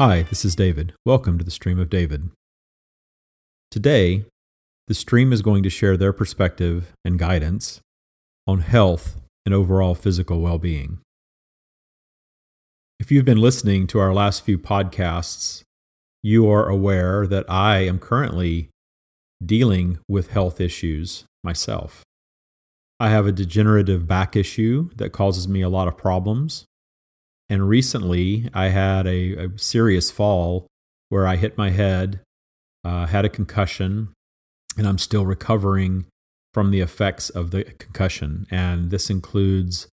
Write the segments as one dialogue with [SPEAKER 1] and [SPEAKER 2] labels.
[SPEAKER 1] Hi, this is David. Welcome to the Stream of David. Today, the stream is going to share their perspective and guidance on health and overall physical well being. If you've been listening to our last few podcasts, you are aware that I am currently dealing with health issues myself. I have a degenerative back issue that causes me a lot of problems. And recently, I had a, a serious fall where I hit my head, uh, had a concussion, and I'm still recovering from the effects of the concussion. And this includes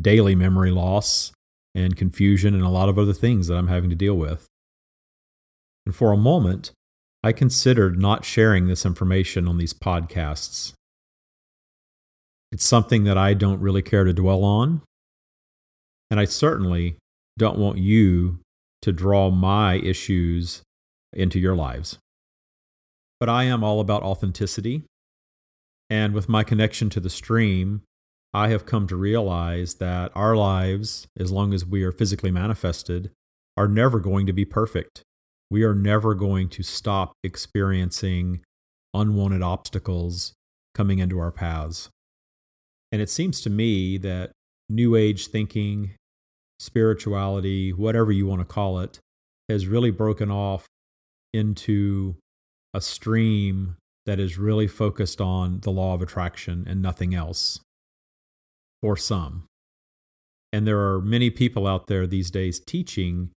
[SPEAKER 1] daily memory loss and confusion and a lot of other things that I'm having to deal with. And for a moment, I considered not sharing this information on these podcasts. It's something that I don't really care to dwell on. And I certainly don't want you to draw my issues into your lives. But I am all about authenticity. And with my connection to the stream, I have come to realize that our lives, as long as we are physically manifested, are never going to be perfect. We are never going to stop experiencing unwanted obstacles coming into our paths. And it seems to me that New Age thinking, spirituality, whatever you want to call it, has really broken off into a stream that is really focused on the law of attraction and nothing else, for some. And there are many people out there these days teaching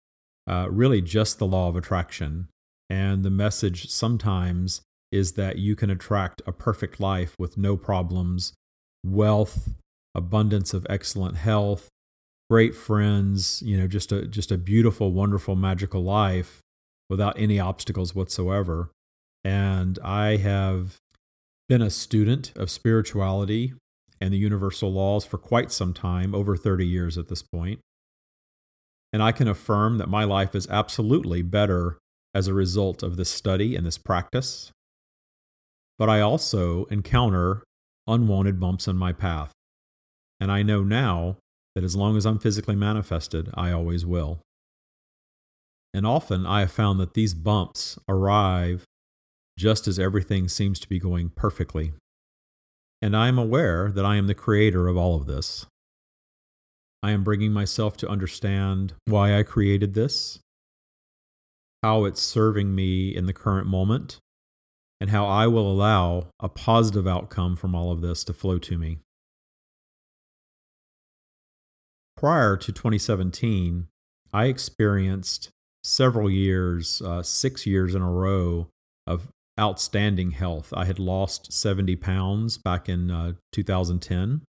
[SPEAKER 1] uh, really just the law of attraction. And the message sometimes is that you can attract a perfect life with no problems, wealth, abundance of excellent health, great friends, you know, just a just a beautiful, wonderful, magical life without any obstacles whatsoever. And I have been a student of spirituality and the universal laws for quite some time, over 30 years at this point. And I can affirm that my life is absolutely better as a result of this study and this practice. But I also encounter unwanted bumps in my path. And I know now that as long as I'm physically manifested, I always will. And often I have found that these bumps arrive just as everything seems to be going perfectly. And I am aware that I am the creator of all of this. I am bringing myself to understand why I created this, how it's serving me in the current moment, and how I will allow a positive outcome from all of this to flow to me. Prior to 2017, I experienced several years, uh, six years in a row, of outstanding health. I had lost 70 pounds back in uh, 2010.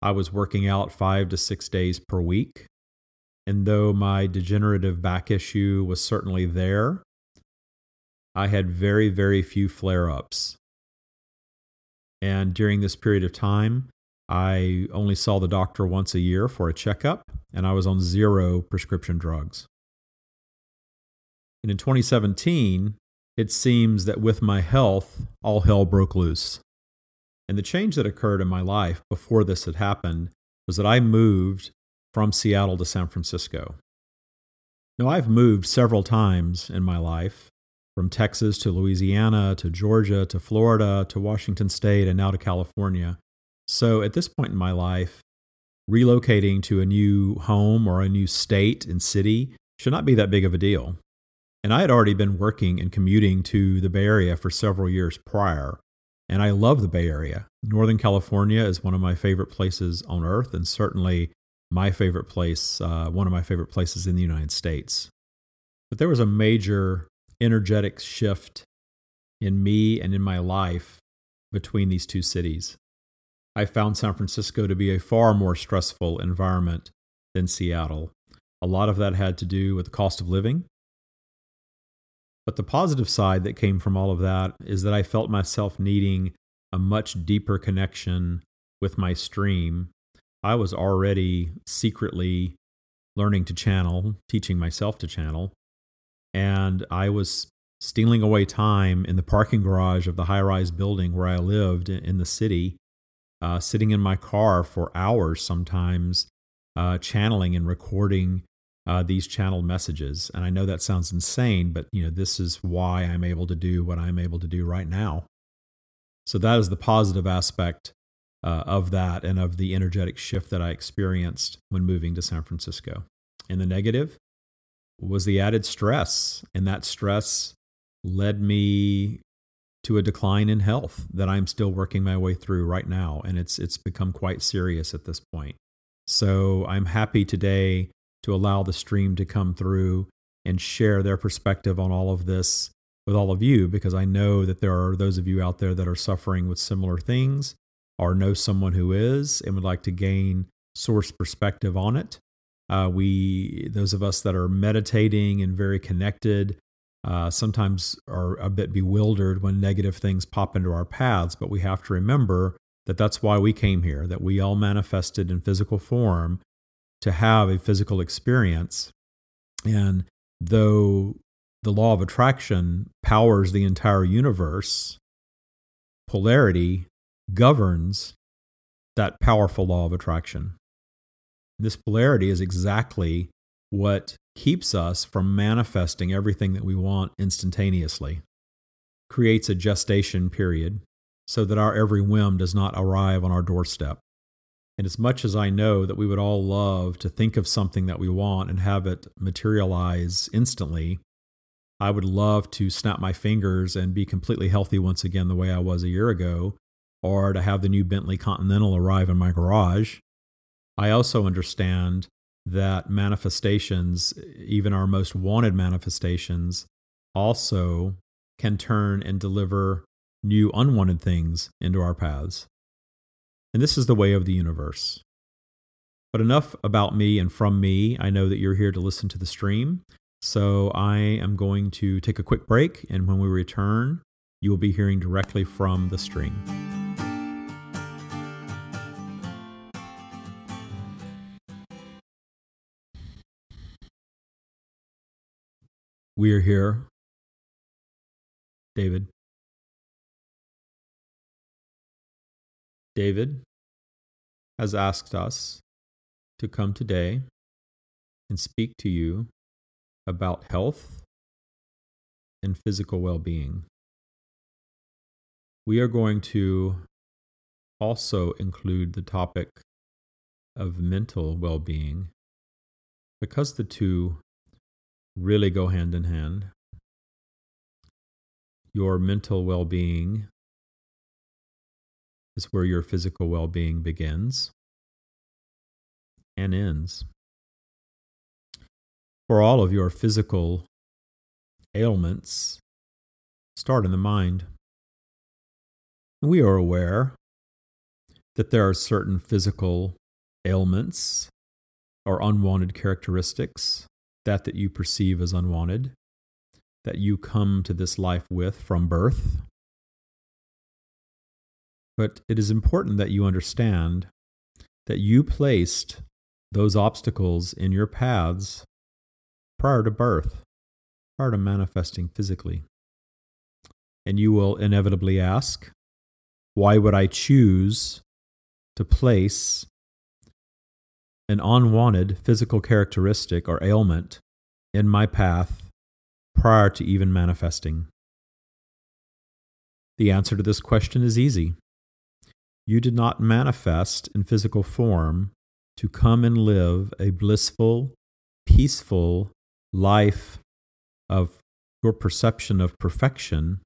[SPEAKER 1] I was working out five to six days per week. And though my degenerative back issue was certainly there, I had very, very few flare ups. And during this period of time, I only saw the doctor once a year for a checkup, and I was on zero prescription drugs. And in 2017, it seems that with my health, all hell broke loose. And the change that occurred in my life before this had happened was that I moved from Seattle to San Francisco. Now, I've moved several times in my life from Texas to Louisiana to Georgia to Florida to Washington State and now to California. So at this point in my life, relocating to a new home or a new state and city should not be that big of a deal. And I had already been working and commuting to the Bay Area for several years prior. And I love the Bay Area. Northern California is one of my favorite places on earth, and certainly my favorite place, uh, one of my favorite places in the United States. But there was a major energetic shift in me and in my life between these two cities. I found San Francisco to be a far more stressful environment than Seattle. A lot of that had to do with the cost of living, but the positive side that came from all of that is that I felt myself needing a much deeper connection with my stream. I was already secretly learning to channel, teaching myself to channel, and I was stealing away time in the parking garage of the high rise building where I lived in the city, uh, sitting in my car for hours sometimes, uh, channeling and recording uh, these channeled messages. And I know that sounds insane, but you know this is why I'm able to do what I'm able to do right now. So that is the positive aspect uh, of that and of the energetic shift that I experienced when moving to San Francisco. And the negative was the added stress, and that stress led me to a decline in health that I'm still working my way through right now, and it's it's become quite serious at this point. So I'm happy today to allow the stream to come through and share their perspective on all of this with all of you because I know that there are those of you out there that are suffering with similar things or know someone who is and would like to gain source perspective on it. Uh, we, those of us that are meditating and very connected, uh, sometimes are a bit bewildered when negative things pop into our paths, but we have to remember that that's why we came here, that we all manifested in physical form to have a physical experience. And though the law of attraction powers the entire universe, polarity governs that powerful law of attraction. This polarity is exactly what keeps us from manifesting everything that we want instantaneously, creates a gestation period so that our every whim does not arrive on our doorstep. And as much as I know that we would all love to think of something that we want and have it materialize instantly, I would love to snap my fingers and be completely healthy once again the way I was a year ago, or to have the new Bentley Continental arrive in my garage. I also understand that manifestations, even our most wanted manifestations, also can turn and deliver new unwanted things into our paths. And this is the way of the universe. But enough about me and from me. I know that you're here to listen to the stream. So I am going to take a quick break. And when we return, you will be hearing directly from the stream. We are here, David. David has asked us to come today and speak to you about health and physical well being. We are going to also include the topic of mental well being because the two really go hand in hand. Your mental well being is where your physical well being begins and ends. For all of your physical ailments, start in the mind. We are aware that there are certain physical ailments or unwanted characteristics that that you perceive as unwanted that you come to this life with from birth but it is important that you understand that you placed those obstacles in your paths prior to birth, prior to manifesting physically. And you will inevitably ask, why would I choose to place an unwanted physical characteristic or ailment in my path prior to even manifesting? The answer to this question is easy. You did not manifest in physical form to come and live a blissful, peaceful life of your perception of perfection.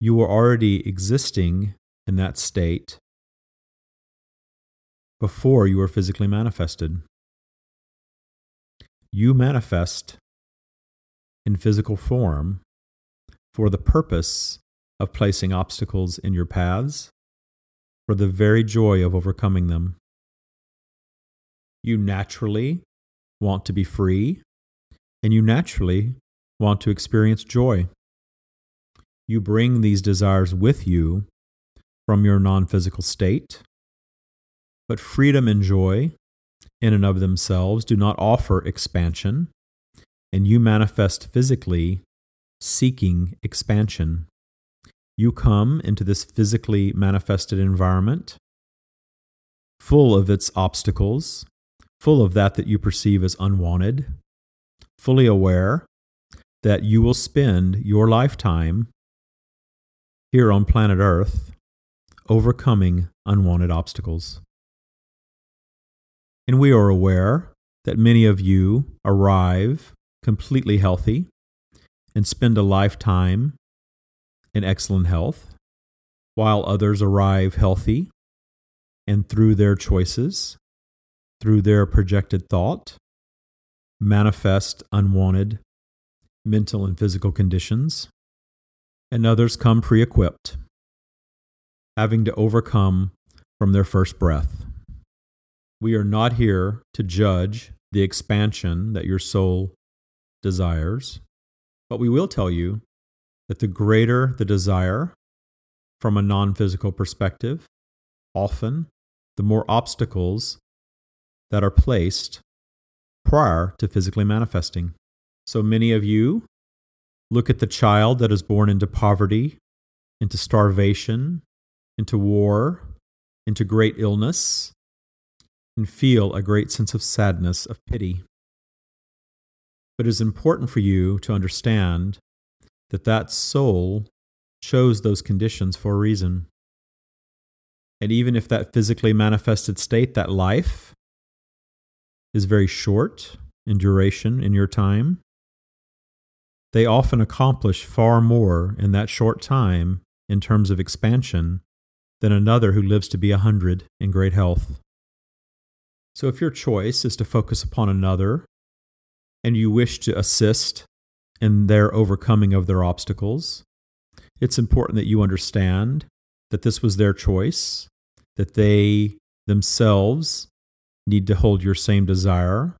[SPEAKER 1] You were already existing in that state before you were physically manifested. You manifest in physical form for the purpose of placing obstacles in your paths for the very joy of overcoming them. You naturally want to be free, and you naturally want to experience joy. You bring these desires with you from your non physical state, but freedom and joy, in and of themselves, do not offer expansion, and you manifest physically seeking expansion. You come into this physically manifested environment full of its obstacles, full of that that you perceive as unwanted, fully aware that you will spend your lifetime here on planet Earth overcoming unwanted obstacles. And we are aware that many of you arrive completely healthy and spend a lifetime in excellent health, while others arrive healthy and through their choices, through their projected thought, manifest unwanted mental and physical conditions, and others come pre equipped, having to overcome from their first breath. We are not here to judge the expansion that your soul desires, but we will tell you that the greater the desire from a non physical perspective, often the more obstacles that are placed prior to physically manifesting. So many of you look at the child that is born into poverty, into starvation, into war, into great illness, and feel a great sense of sadness, of pity. But it is important for you to understand that that soul chose those conditions for a reason. And even if that physically manifested state, that life, is very short in duration in your time, they often accomplish far more in that short time in terms of expansion than another who lives to be a hundred in great health. So if your choice is to focus upon another and you wish to assist in their overcoming of their obstacles, it's important that you understand that this was their choice, that they themselves need to hold your same desire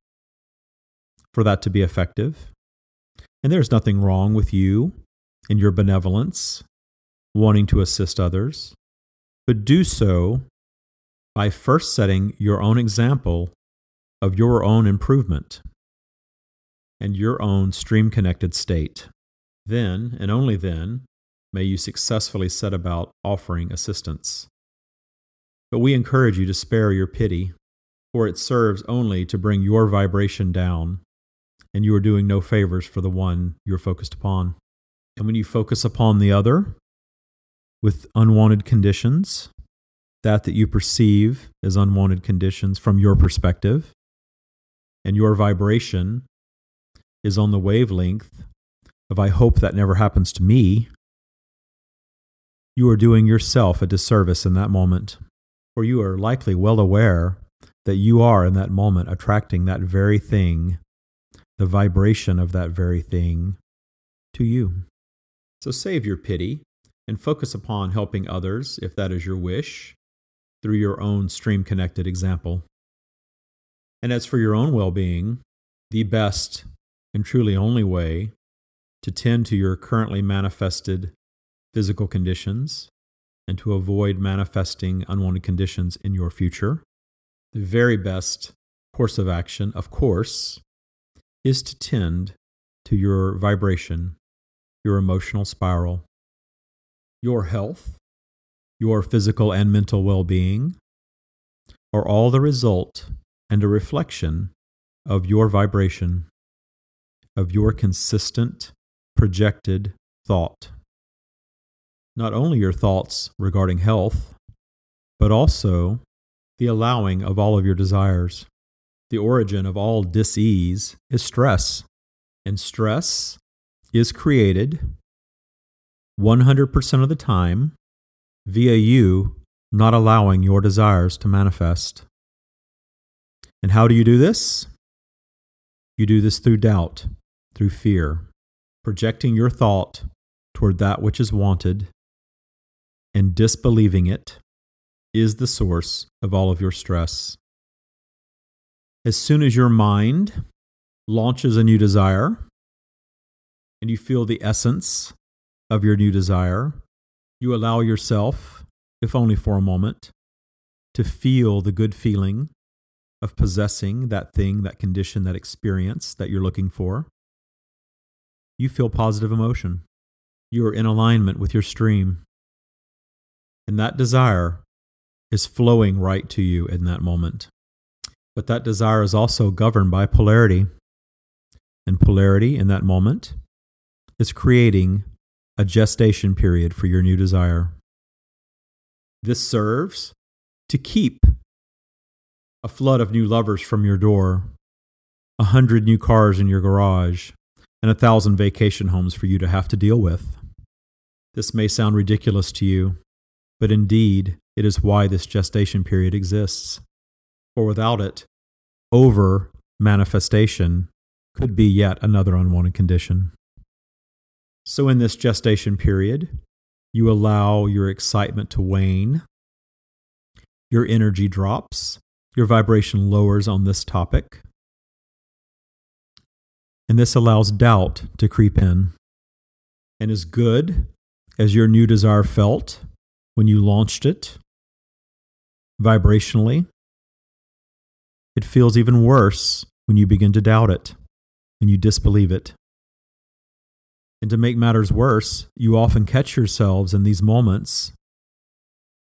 [SPEAKER 1] for that to be effective. And there's nothing wrong with you and your benevolence, wanting to assist others, but do so by first setting your own example of your own improvement and your own stream connected state. Then, and only then, may you successfully set about offering assistance. But we encourage you to spare your pity, for it serves only to bring your vibration down and you are doing no favors for the one you're focused upon. And when you focus upon the other with unwanted conditions, that that you perceive as unwanted conditions from your perspective, and your vibration is on the wavelength of I hope that never happens to me, you are doing yourself a disservice in that moment, for you are likely well aware that you are in that moment attracting that very thing the vibration of that very thing to you. So save your pity and focus upon helping others, if that is your wish, through your own stream connected example. And as for your own well being, the best and truly only way to tend to your currently manifested physical conditions and to avoid manifesting unwanted conditions in your future, the very best course of action, of course, is to tend to your vibration, your emotional spiral, your health, your physical and mental well being are all the result and a reflection of your vibration, of your consistent, projected thought. Not only your thoughts regarding health, but also the allowing of all of your desires the origin of all disease is stress. And stress is created 100% of the time via you not allowing your desires to manifest. And how do you do this? You do this through doubt, through fear, projecting your thought toward that which is wanted, and disbelieving it is the source of all of your stress. As soon as your mind launches a new desire and you feel the essence of your new desire, you allow yourself, if only for a moment, to feel the good feeling of possessing that thing, that condition, that experience that you're looking for. You feel positive emotion. You are in alignment with your stream. And that desire is flowing right to you in that moment. But that desire is also governed by polarity. And polarity in that moment is creating a gestation period for your new desire. This serves to keep a flood of new lovers from your door, a hundred new cars in your garage, and a thousand vacation homes for you to have to deal with. This may sound ridiculous to you, but indeed, it is why this gestation period exists. For without it, over manifestation could be yet another unwanted condition. So, in this gestation period, you allow your excitement to wane, your energy drops, your vibration lowers on this topic, and this allows doubt to creep in. And as good as your new desire felt when you launched it vibrationally, it feels even worse when you begin to doubt it and you disbelieve it. And to make matters worse, you often catch yourselves in these moments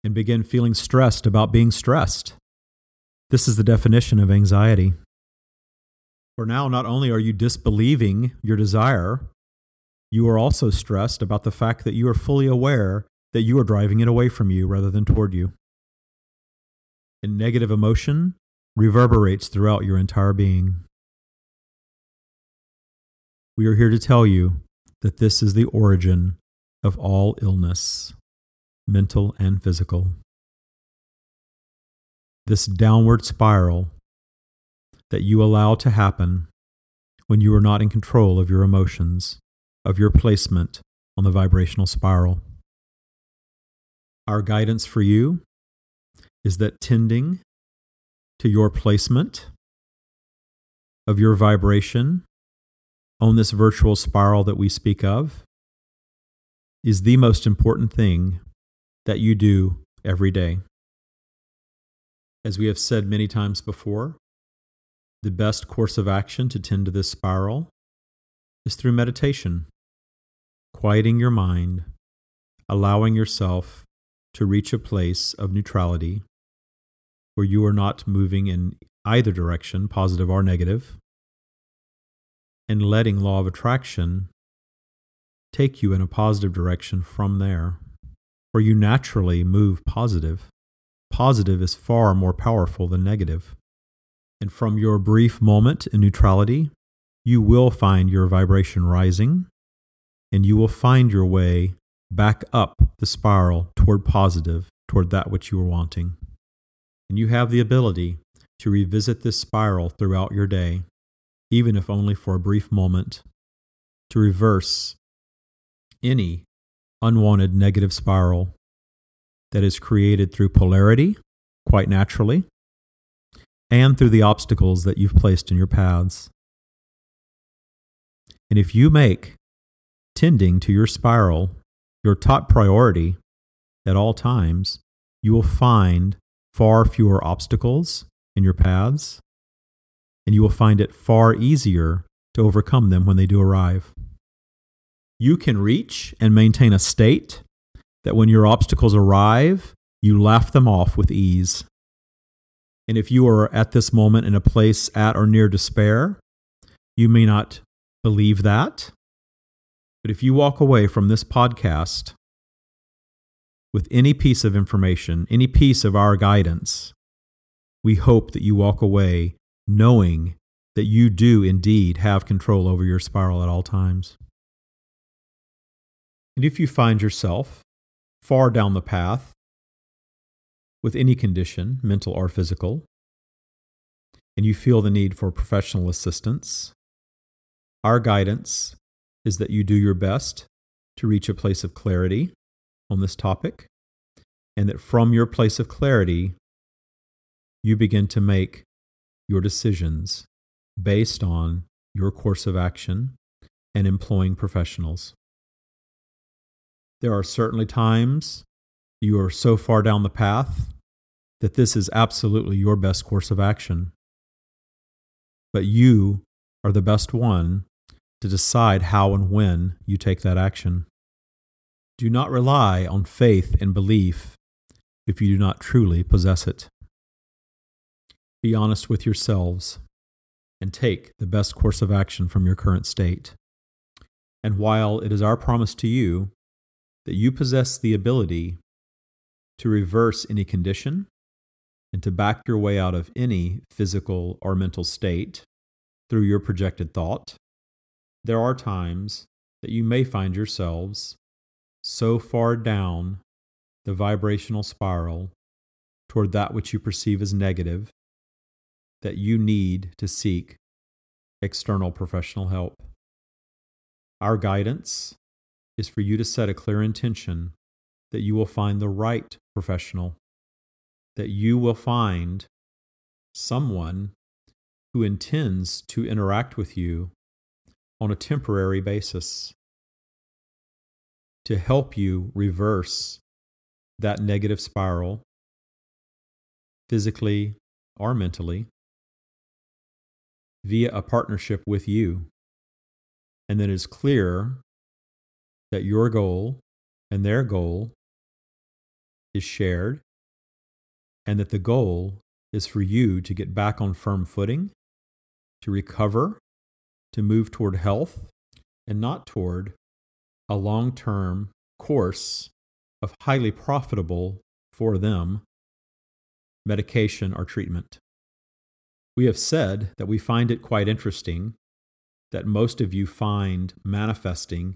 [SPEAKER 1] and begin feeling stressed about being stressed. This is the definition of anxiety. For now, not only are you disbelieving your desire, you are also stressed about the fact that you are fully aware that you are driving it away from you rather than toward you. And negative emotion reverberates throughout your entire being. We are here to tell you that this is the origin of all illness, mental and physical. This downward spiral that you allow to happen when you are not in control of your emotions, of your placement on the vibrational spiral. Our guidance for you is that tending to your placement of your vibration on this virtual spiral that we speak of is the most important thing that you do every day. As we have said many times before, the best course of action to tend to this spiral is through meditation, quieting your mind, allowing yourself to reach a place of neutrality where you are not moving in either direction, positive or negative, and letting law of attraction take you in a positive direction from there, for you naturally move positive. Positive is far more powerful than negative. And from your brief moment in neutrality, you will find your vibration rising and you will find your way back up the spiral toward positive, toward that which you are wanting. And you have the ability to revisit this spiral throughout your day, even if only for a brief moment, to reverse any unwanted negative spiral that is created through polarity, quite naturally, and through the obstacles that you've placed in your paths. And if you make tending to your spiral your top priority at all times, you will find far fewer obstacles in your paths, and you will find it far easier to overcome them when they do arrive. You can reach and maintain a state that when your obstacles arrive, you laugh them off with ease. And if you are at this moment in a place at or near despair, you may not believe that. But if you walk away from this podcast with any piece of information, any piece of our guidance, we hope that you walk away knowing that you do indeed have control over your spiral at all times. And if you find yourself far down the path with any condition, mental or physical, and you feel the need for professional assistance, our guidance is that you do your best to reach a place of clarity on this topic, and that from your place of clarity, you begin to make your decisions based on your course of action and employing professionals. There are certainly times you are so far down the path that this is absolutely your best course of action. But you are the best one to decide how and when you take that action. Do not rely on faith and belief if you do not truly possess it. Be honest with yourselves and take the best course of action from your current state. And while it is our promise to you that you possess the ability to reverse any condition and to back your way out of any physical or mental state through your projected thought, there are times that you may find yourselves so far down the vibrational spiral toward that which you perceive as negative that you need to seek external professional help. Our guidance is for you to set a clear intention that you will find the right professional, that you will find someone who intends to interact with you on a temporary basis to help you reverse that negative spiral physically or mentally via a partnership with you. And then it's clear that your goal and their goal is shared, and that the goal is for you to get back on firm footing, to recover, to move toward health, and not toward a long term course of highly profitable for them medication or treatment. We have said that we find it quite interesting that most of you find manifesting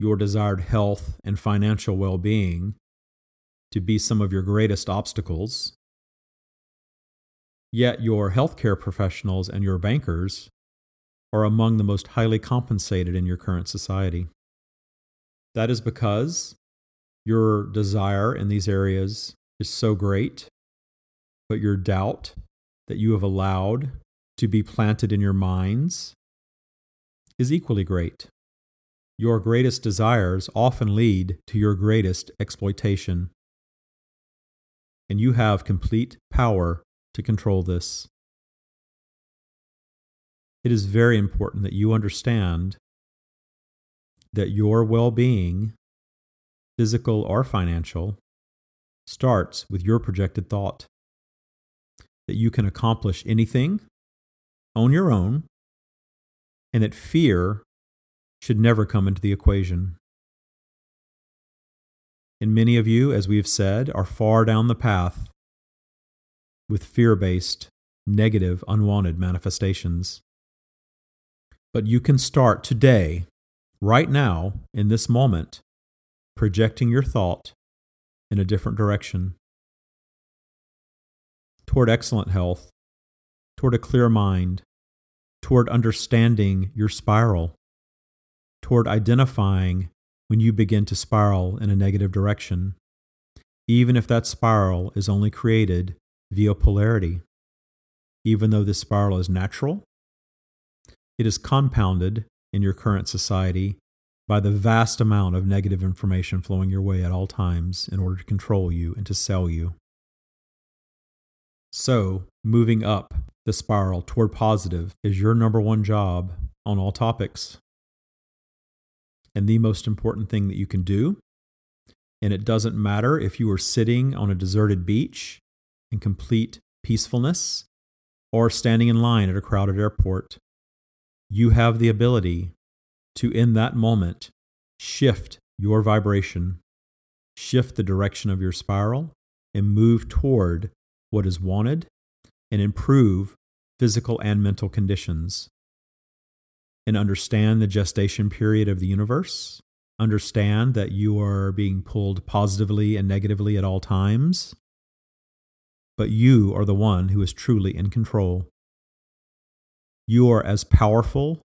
[SPEAKER 1] your desired health and financial well being to be some of your greatest obstacles. Yet your healthcare professionals and your bankers are among the most highly compensated in your current society. That is because your desire in these areas is so great, but your doubt that you have allowed to be planted in your minds is equally great. Your greatest desires often lead to your greatest exploitation. And you have complete power to control this. It is very important that you understand that your well being, physical or financial, starts with your projected thought that you can accomplish anything on your own, and that fear should never come into the equation. And many of you, as we have said, are far down the path with fear based, negative, unwanted manifestations. But you can start today, right now, in this moment, projecting your thought in a different direction toward excellent health, toward a clear mind, toward understanding your spiral, toward identifying when you begin to spiral in a negative direction, even if that spiral is only created via polarity. Even though this spiral is natural, it is compounded in your current society by the vast amount of negative information flowing your way at all times in order to control you and to sell you. So, moving up the spiral toward positive is your number one job on all topics. And the most important thing that you can do. And it doesn't matter if you are sitting on a deserted beach in complete peacefulness or standing in line at a crowded airport. You have the ability to, in that moment, shift your vibration, shift the direction of your spiral, and move toward what is wanted, and improve physical and mental conditions. And understand the gestation period of the universe. Understand that you are being pulled positively and negatively at all times. But you are the one who is truly in control. You are as powerful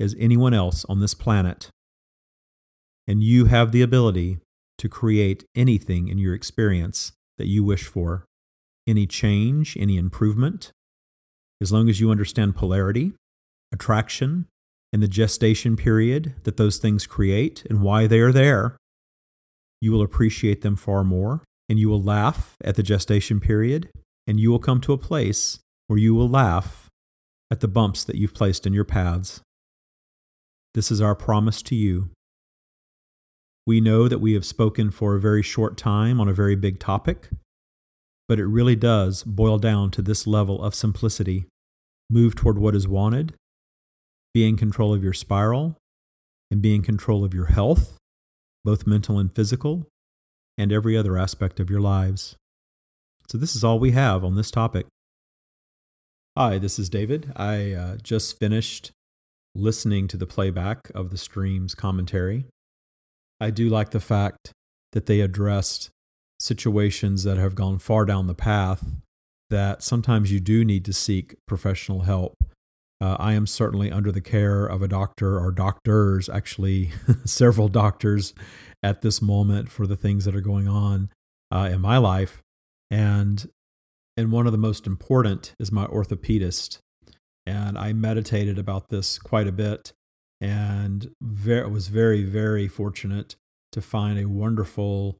[SPEAKER 1] as anyone else on this planet. And you have the ability to create anything in your experience that you wish for any change, any improvement, as long as you understand polarity, attraction, and the gestation period that those things create and why they are there, you will appreciate them far more and you will laugh at the gestation period and you will come to a place where you will laugh at the bumps that you've placed in your paths. This is our promise to you. We know that we have spoken for a very short time on a very big topic, but it really does boil down to this level of simplicity. Move toward what is wanted, be in control of your spiral, and be in control of your health, both mental and physical, and every other aspect of your lives. So, this is all we have on this topic. Hi, this is David. I uh, just finished listening to the playback of the stream's commentary. I do like the fact that they addressed situations that have gone far down the path that sometimes you do need to seek professional help. Uh, I am certainly under the care of a doctor or doctors, actually, several doctors at this moment for the things that are going on uh, in my life. And and one of the most important is my orthopedist. And I meditated about this quite a bit and was very, very fortunate to find a wonderful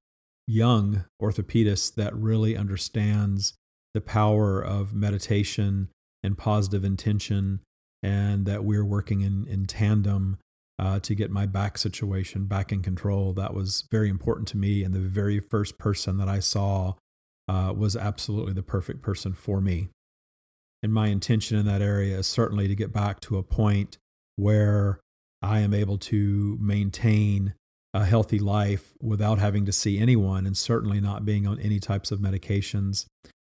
[SPEAKER 1] young orthopedist that really understands the power of meditation and positive intention, and that we're working in, in tandem uh, to get my back situation back in control. That was very important to me. And the very first person that I saw uh, was absolutely the perfect person for me. And my intention in that area is certainly to get back to a point where I am able to maintain a healthy life without having to see anyone and certainly not being on any types of medications.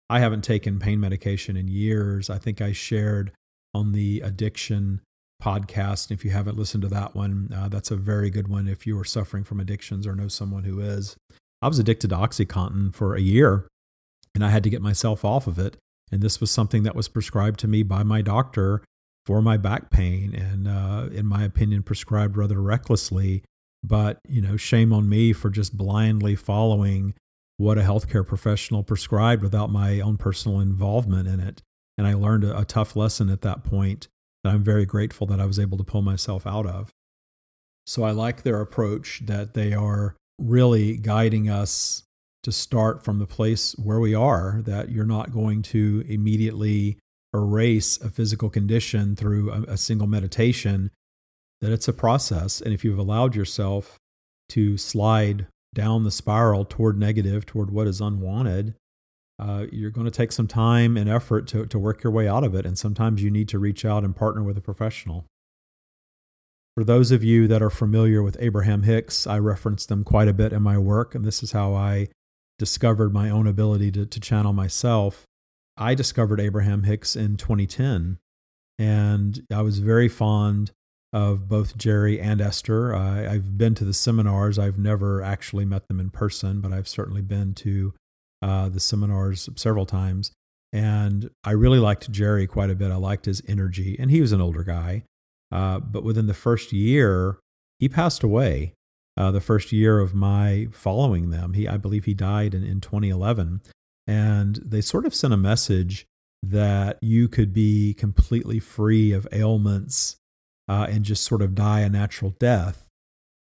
[SPEAKER 1] I haven't taken pain medication in years. I think I shared on the addiction podcast. If you haven't listened to that one, uh, that's a very good one if you are suffering from addictions or know someone who is. I was addicted to Oxycontin for a year and I had to get myself off of it. And this was something that was prescribed to me by my doctor for my back pain and, uh, in my opinion, prescribed rather recklessly. But, you know, shame on me for just blindly following what a healthcare professional prescribed without my own personal involvement in it. And I learned a, a tough lesson at that point that I'm very grateful that I was able to pull myself out of. So I like their approach that they are really guiding us to start from the place where we are, that you're not going to immediately erase a physical condition through a, a single meditation that it's a process. And if you've allowed yourself to slide down the spiral toward negative, toward what is unwanted, uh, you're going to take some time and effort to, to work your way out of it. And sometimes you need to reach out and partner with a professional. For those of you that are familiar with Abraham Hicks, I reference them quite a bit in my work, and this is how I discovered my own ability to, to channel myself. I discovered Abraham Hicks in 2010, and I was very fond of both Jerry and Esther. Uh, I've been to the seminars. I've never actually met them in person, but I've certainly been to uh, the seminars several times. And I really liked Jerry quite a bit. I liked his energy, and he was an older guy. Uh, but within the first year, he passed away. Uh, the first year of my following them, he I believe he died in, in 2011, and they sort of sent a message that you could be completely free of ailments uh, and just sort of die a natural death.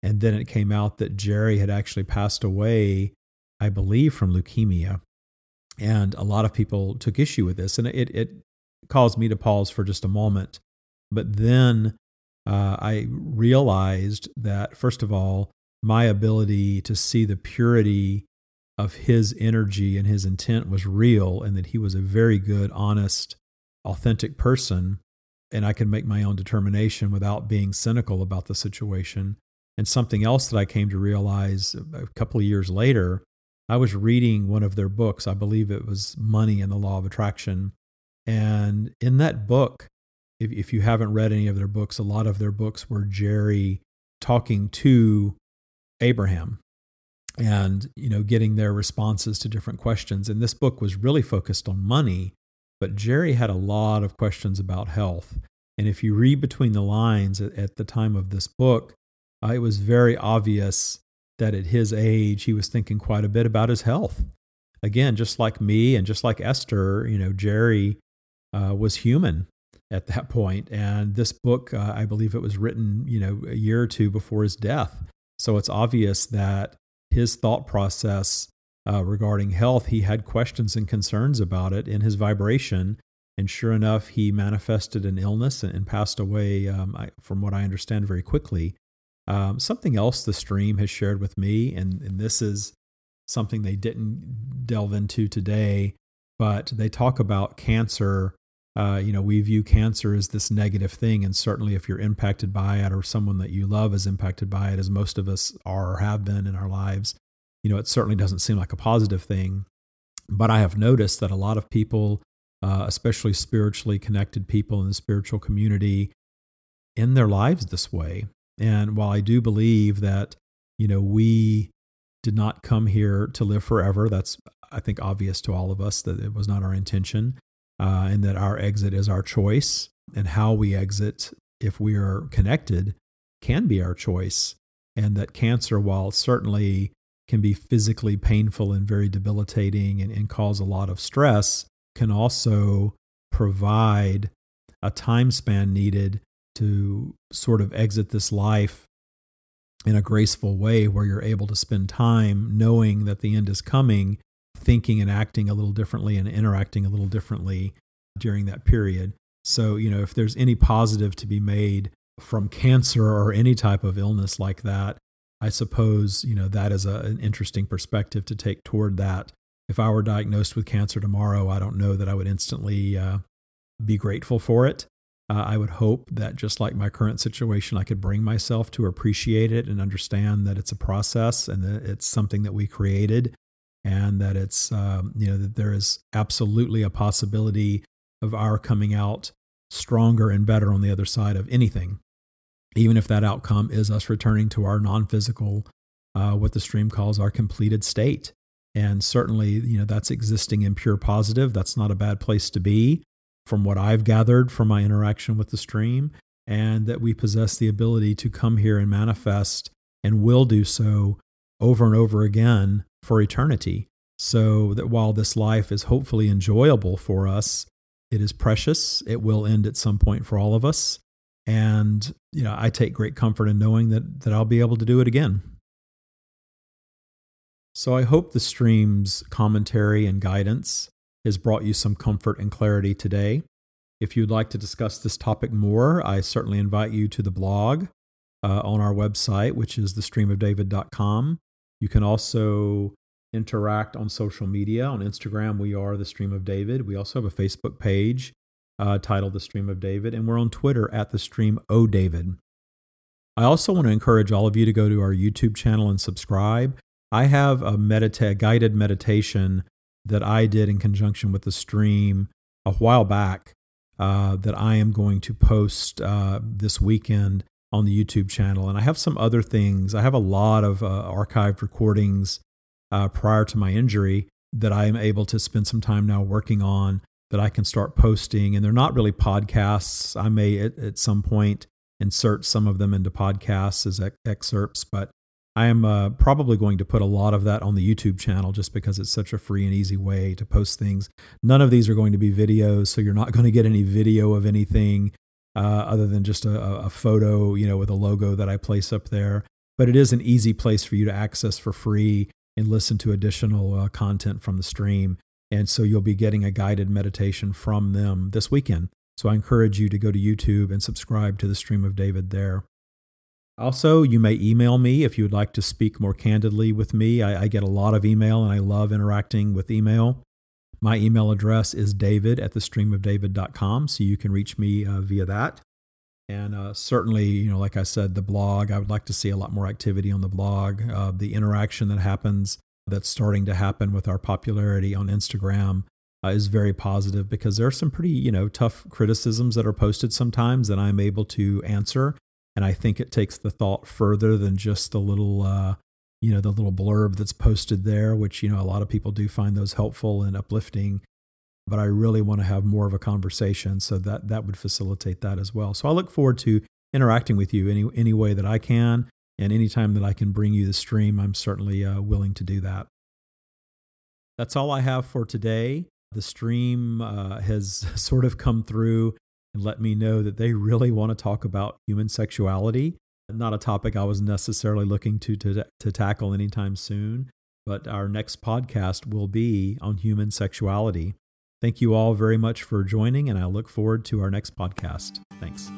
[SPEAKER 1] And then it came out that Jerry had actually passed away, I believe, from leukemia. And a lot of people took issue with this. And it, it caused me to pause for just a moment. But then uh, I realized that, first of all, my ability to see the purity of his energy and his intent was real, and that he was a very good, honest, authentic person and I can make my own determination without being cynical about the situation. And something else that I came to realize a couple of years later, I was reading one of their books. I believe it was Money and the Law of Attraction. And in that book, if, if you haven't read any of their books, a lot of their books were Jerry talking to Abraham and you know getting their responses to different questions and this book was really focused on money but Jerry had a lot of questions about health. And if you read between the lines at, at the time of this book, uh, it was very obvious that at his age, he was thinking quite a bit about his health. Again, just like me and just like Esther, you know, Jerry uh, was human at that point. And this book, uh, I believe it was written, you know, a year or two before his death. So it's obvious that his thought process uh, regarding health, he had questions and concerns about it in his vibration. And sure enough, he manifested an illness and, and passed away, um, I, from what I understand, very quickly. Um, something else the stream has shared with me, and, and this is something they didn't delve into today, but they talk about cancer. Uh, you know, we view cancer as this negative thing, and certainly if you're impacted by it or someone that you love is impacted by it, as most of us are or have been in our lives, you know, it certainly doesn't seem like a positive thing. But I have noticed that a lot of people, uh, especially spiritually connected people in the spiritual community, in their lives this way. And while I do believe that, you know, we did not come here to live forever, that's, I think, obvious to all of us that it was not our intention, uh, and that our exit is our choice, and how we exit, if we are connected, can be our choice. And that cancer, while certainly can be physically painful and very debilitating and, and cause a lot of stress, can also provide a time span needed to sort of exit this life in a graceful way where you're able to spend time knowing that the end is coming, thinking and acting a little differently and interacting a little differently during that period. So, you know, if there's any positive to be made from cancer or any type of illness like that, I suppose, you know, that is a, an interesting perspective to take toward that. If I were diagnosed with cancer tomorrow, I don't know that I would instantly uh, be grateful for it. Uh, I would hope that just like my current situation, I could bring myself to appreciate it and understand that it's a process and that it's something that we created and that it's, um, you know, that there is absolutely a possibility of our coming out stronger and better on the other side of anything, even if that outcome is us returning to our non physical, uh, what the stream calls our completed state. And certainly, you know, that's existing in pure positive. That's not a bad place to be from what I've gathered from my interaction with the stream, and that we possess the ability to come here and manifest and will do so over and over again for eternity. So that while this life is hopefully enjoyable for us, it is precious. It will end at some point for all of us. And, you know, I take great comfort in knowing that, that I'll be able to do it again. So I hope the stream's commentary and guidance has brought you some comfort and clarity today. If you'd like to discuss this topic more, I certainly invite you to the blog uh, on our website, which is thestreamofdavid.com. You can also interact on social media. On Instagram, we are The Stream of David. We also have a Facebook page uh, titled The Stream of David, and we're on Twitter at The Stream O David. I also want to encourage all of you to go to our YouTube channel and subscribe. I have a medita- guided meditation that I did in conjunction with the stream a while back uh, that I am going to post uh, this weekend on the YouTube channel. And I have some other things. I have a lot of uh, archived recordings uh, prior to my injury that I am able to spend some time now working on that I can start posting. And they're not really podcasts. I may at, at some point insert some of them into podcasts as ex- excerpts, but I am uh, probably going to put a lot of that on the YouTube channel just because it's such a free and easy way to post things. None of these are going to be videos, so you're not going to get any video of anything uh, other than just a, a, photo, you know, with a logo that I place up there. But it is an easy place for you to access for free and listen to additional uh, content from the stream. And so you'll be getting a guided meditation from them this weekend. So I encourage you to go to YouTube and subscribe to the Stream of David there. Also, you may email me if you would like to speak more candidly with me. I, I, get a lot of email and I love interacting with email. My email address is david at thestreamofdavid.com, so you can reach me uh, via that. And uh, certainly, you know, like I said, the blog, I would like to see a lot more activity on the blog. Uh, the interaction that happens, that's starting to happen with our popularity on Instagram, uh, is very positive because there are some pretty, you know, tough criticisms that are posted sometimes that I'm able to answer and I think it takes the thought further than just the little, uh, you know, the little blurb that's posted there, which you know a lot of people do find those helpful and uplifting. But I really want to have more of a conversation, so that that would facilitate that as well. So I look forward to interacting with you any any way that I can, and anytime that I can bring you the stream, I'm certainly uh, willing to do that. That's all I have for today. The stream uh, has sort of come through and let me know that they really want to talk about human sexuality. Not a topic I was necessarily looking to, to, to tackle anytime soon, but our next podcast will be on human sexuality. Thank you all very much for joining, and I look forward to our next podcast. Thanks.